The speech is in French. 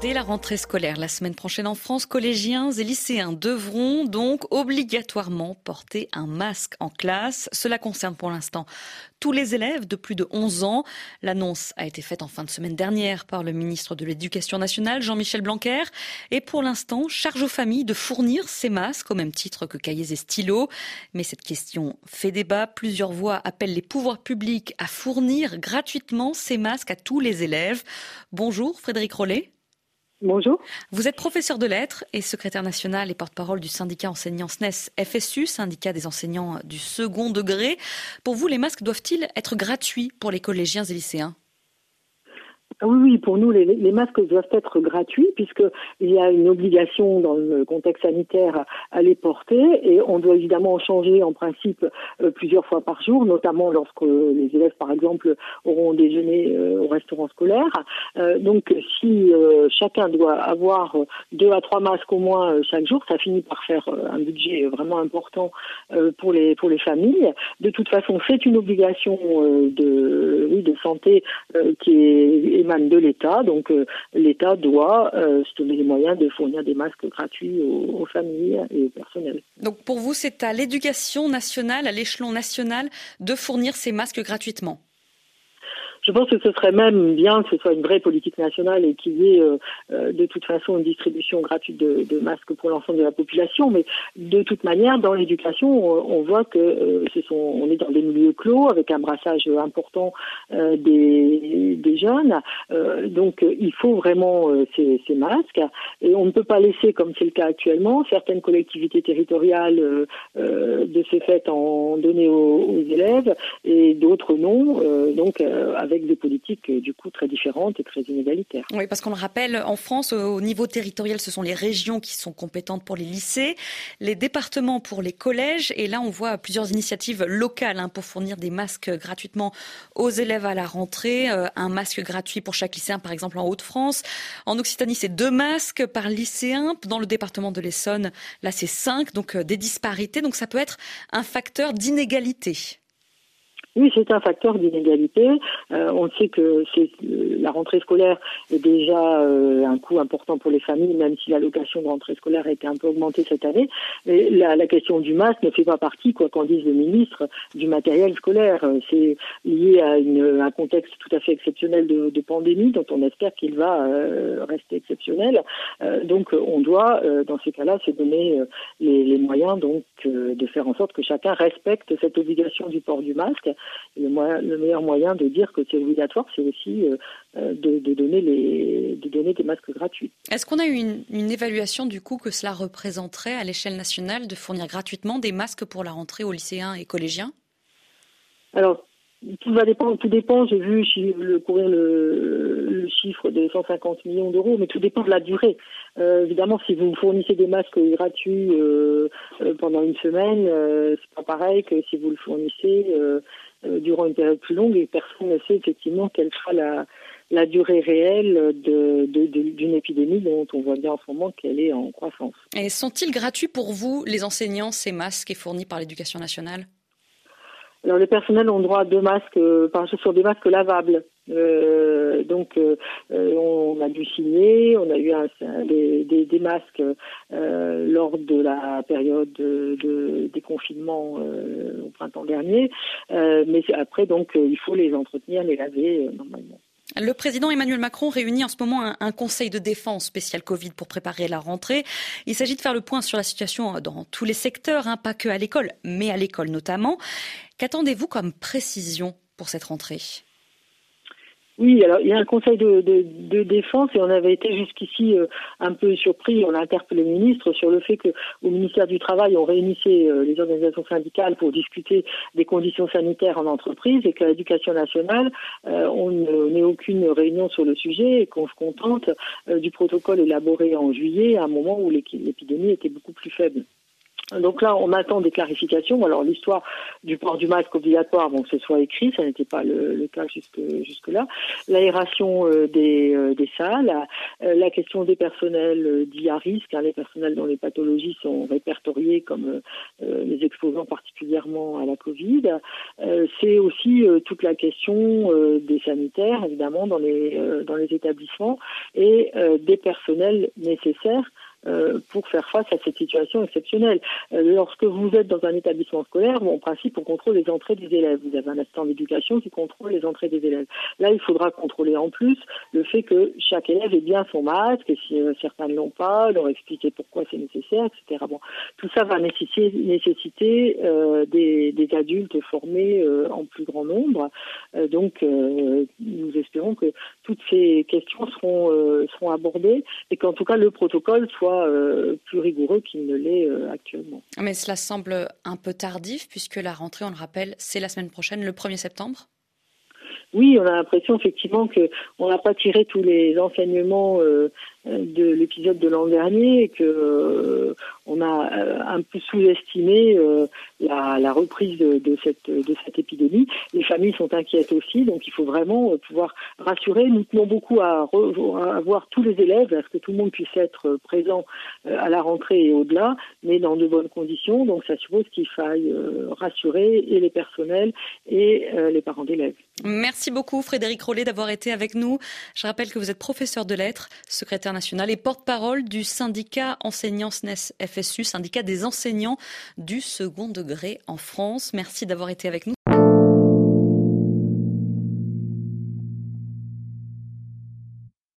Dès la rentrée scolaire la semaine prochaine en France, collégiens et lycéens devront donc obligatoirement porter un masque en classe. Cela concerne pour l'instant tous les élèves de plus de 11 ans. L'annonce a été faite en fin de semaine dernière par le ministre de l'Éducation nationale, Jean-Michel Blanquer. Et pour l'instant, charge aux familles de fournir ces masques au même titre que cahiers et stylos. Mais cette question fait débat. Plusieurs voix appellent les pouvoirs publics à fournir gratuitement ces masques à tous les élèves. Bonjour Frédéric Rollet. Bonjour. Vous êtes professeur de lettres et secrétaire national et porte-parole du syndicat enseignant SNES FSU, syndicat des enseignants du second degré. Pour vous, les masques doivent-ils être gratuits pour les collégiens et lycéens? Oui, oui, pour nous, les, masques doivent être gratuits puisqu'il y a une obligation dans le contexte sanitaire à les porter et on doit évidemment en changer en principe euh, plusieurs fois par jour, notamment lorsque les élèves, par exemple, auront déjeuné euh, au restaurant scolaire. Euh, donc, si chacun doit avoir deux à trois masques au moins chaque jour, ça finit par faire un budget vraiment important pour les pour les familles. De toute façon, c'est une obligation de oui de santé qui est de l'État. Donc euh, l'État doit euh, se donner les moyens de fournir des masques gratuits aux, familles et au personnel. Donc pour vous, c'est à l'éducation nationale, à l'échelon national, de fournir ces masques gratuitement? Je pense que ce serait même bien que ce soit une vraie politique nationale et qu'il y ait euh, euh, de toute façon une distribution gratuite de, masques pour l'ensemble de la population. Mais de toute manière, dans l'éducation, on, voit que euh, ce sont, on est dans des milieux clos avec un brassage important des, jeunes. donc, il faut vraiment ces, ces, masques et on ne peut pas laisser, comme c'est le cas actuellement, certaines collectivités territoriales de ce fait en donner aux, aux élèves et d'autres non. donc, avec des politiques euh, du coup très différentes et très inégalitaires. Oui, parce qu'on le rappelle, en France, au niveau territorial, ce sont les régions qui sont compétentes pour les lycées, les départements pour les collèges, et là on voit plusieurs initiatives locales hein, pour fournir des masques gratuitement aux élèves à la rentrée, euh, un masque gratuit pour chaque lycéen, par exemple en Haute-France. En Occitanie, c'est deux masques par lycéen. Dans le département de l'Essonne, là c'est cinq, donc euh, des disparités. Donc ça peut être un facteur d'inégalité. Oui, c'est un facteur d'inégalité. Euh, on sait que c'est euh, la rentrée scolaire est déjà euh, un coût important pour les familles, même si l'allocation de rentrée scolaire a été un peu augmentée cette année. Mais la, question du masque ne fait pas partie, quoi qu'en dise le ministre, du matériel scolaire. C'est lié à un contexte tout à fait exceptionnel de, de pandémie, dont on espère qu'il va rester exceptionnel. donc, on doit, dans ces cas-là, se donner les, les, moyens donc de faire en sorte que chacun respecte cette obligation du port du masque le, meilleur moyen de dire que c'est obligatoire, c'est aussi euh, euh, de, donner les, de donner des masques gratuits. Est-ce qu'on a eu une, évaluation du coup que cela représenterait à l'échelle nationale de fournir gratuitement des masques pour la rentrée aux lycéens et collégiens? Alors, tout va dépendre, tout dépend. J'ai vu le, courir le, chiffre de 150 millions d'euros, mais tout dépend de la durée. Euh, évidemment, si vous fournissez des masques gratuits pendant une semaine, c'est pas pareil que si vous le fournissez euh, durant une période plus longue et personne ne sait effectivement quelle sera la, la durée réelle d'une de, de, épidémie dont on voit bien en ce moment qu'elle est en croissance. Et sont-ils gratuits pour vous, les enseignants, ces masques fournis par l'éducation nationale? Alors les personnels ont droit à deux masques, euh, sur des masques lavables. Euh, donc euh, euh, on a dû signer, on a eu des, des, des, masques lors de la période de, de déconfinement au printemps dernier, mais après donc il faut les entretenir, les laver normalement. Le président Emmanuel Macron réunit en ce moment un, un, conseil de défense spécial Covid pour préparer la rentrée. Il s'agit de faire le point sur la situation dans tous les secteurs, hein, pas que à l'école, mais à l'école notamment. Qu'attendez-vous comme précision pour cette rentrée? Oui, alors il y a un conseil de, défense et on avait été jusqu'ici euh, un peu surpris. On a interpellé le ministre sur le fait que au ministère du Travail, on réunissait euh, les organisations syndicales pour discuter des conditions sanitaires en entreprise et qu'à l'éducation nationale, euh, on n'ait aucune réunion sur le sujet et qu'on se contente du protocole élaboré en juillet à un moment où l'épidémie était beaucoup plus faible. Donc là, on attend des clarifications. Alors l'histoire du port du masque obligatoire, bon, que ce soit écrit, ça n'était pas le, cas jusque jusque là. L'aération euh, des, euh, des salles, euh, la question des personnels dits à risque, hein, les personnels dont les pathologies sont répertoriées comme les exposants particulièrement à la Covid. C'est aussi toute la question des sanitaires, évidemment, dans les dans les établissements et des personnels nécessaires euh, pour faire face à cette situation exceptionnelle. Euh, lorsque vous êtes dans un établissement scolaire, en principe, on contrôle les entrées des élèves. Vous avez un assistant d'éducation qui contrôle les entrées des élèves. Là, il faudra contrôler en plus le fait que chaque élève ait bien son masque, et si euh, certains ne l'ont pas, leur expliquer pourquoi c'est nécessaire, etc. Bon, tout ça va nécessiter, des, adultes formés en plus grand nombre. donc, nous espérons que toutes ces questions seront, seront abordées et qu'en tout cas le protocole soit euh, plus rigoureux qu'il ne l'est euh, actuellement. Mais cela semble un peu tardif puisque la rentrée, on le rappelle, c'est la semaine prochaine, le 1er septembre oui, on a l'impression effectivement que on n'a pas tiré tous les enseignements euh, de l'épisode de l'an dernier et que euh, on a euh, un peu sous-estimé la, la, reprise de, cette de cette épidémie. Les familles sont inquiètes aussi, donc il faut vraiment pouvoir rassurer. Nous tenons beaucoup à, à voir tous les élèves, à ce que tout le monde puisse être présent à la rentrée et au-delà, mais dans de bonnes conditions. Donc ça suppose qu'il faille rassurer et les personnels et les parents d'élèves. Merci beaucoup Frédéric Rollet d'avoir été avec nous. Je rappelle que vous êtes professeur de lettres, secrétaire et porte-parole du syndicat enseignants SNES FSU, syndicat des enseignants du second degré en France. Merci d'avoir été avec nous.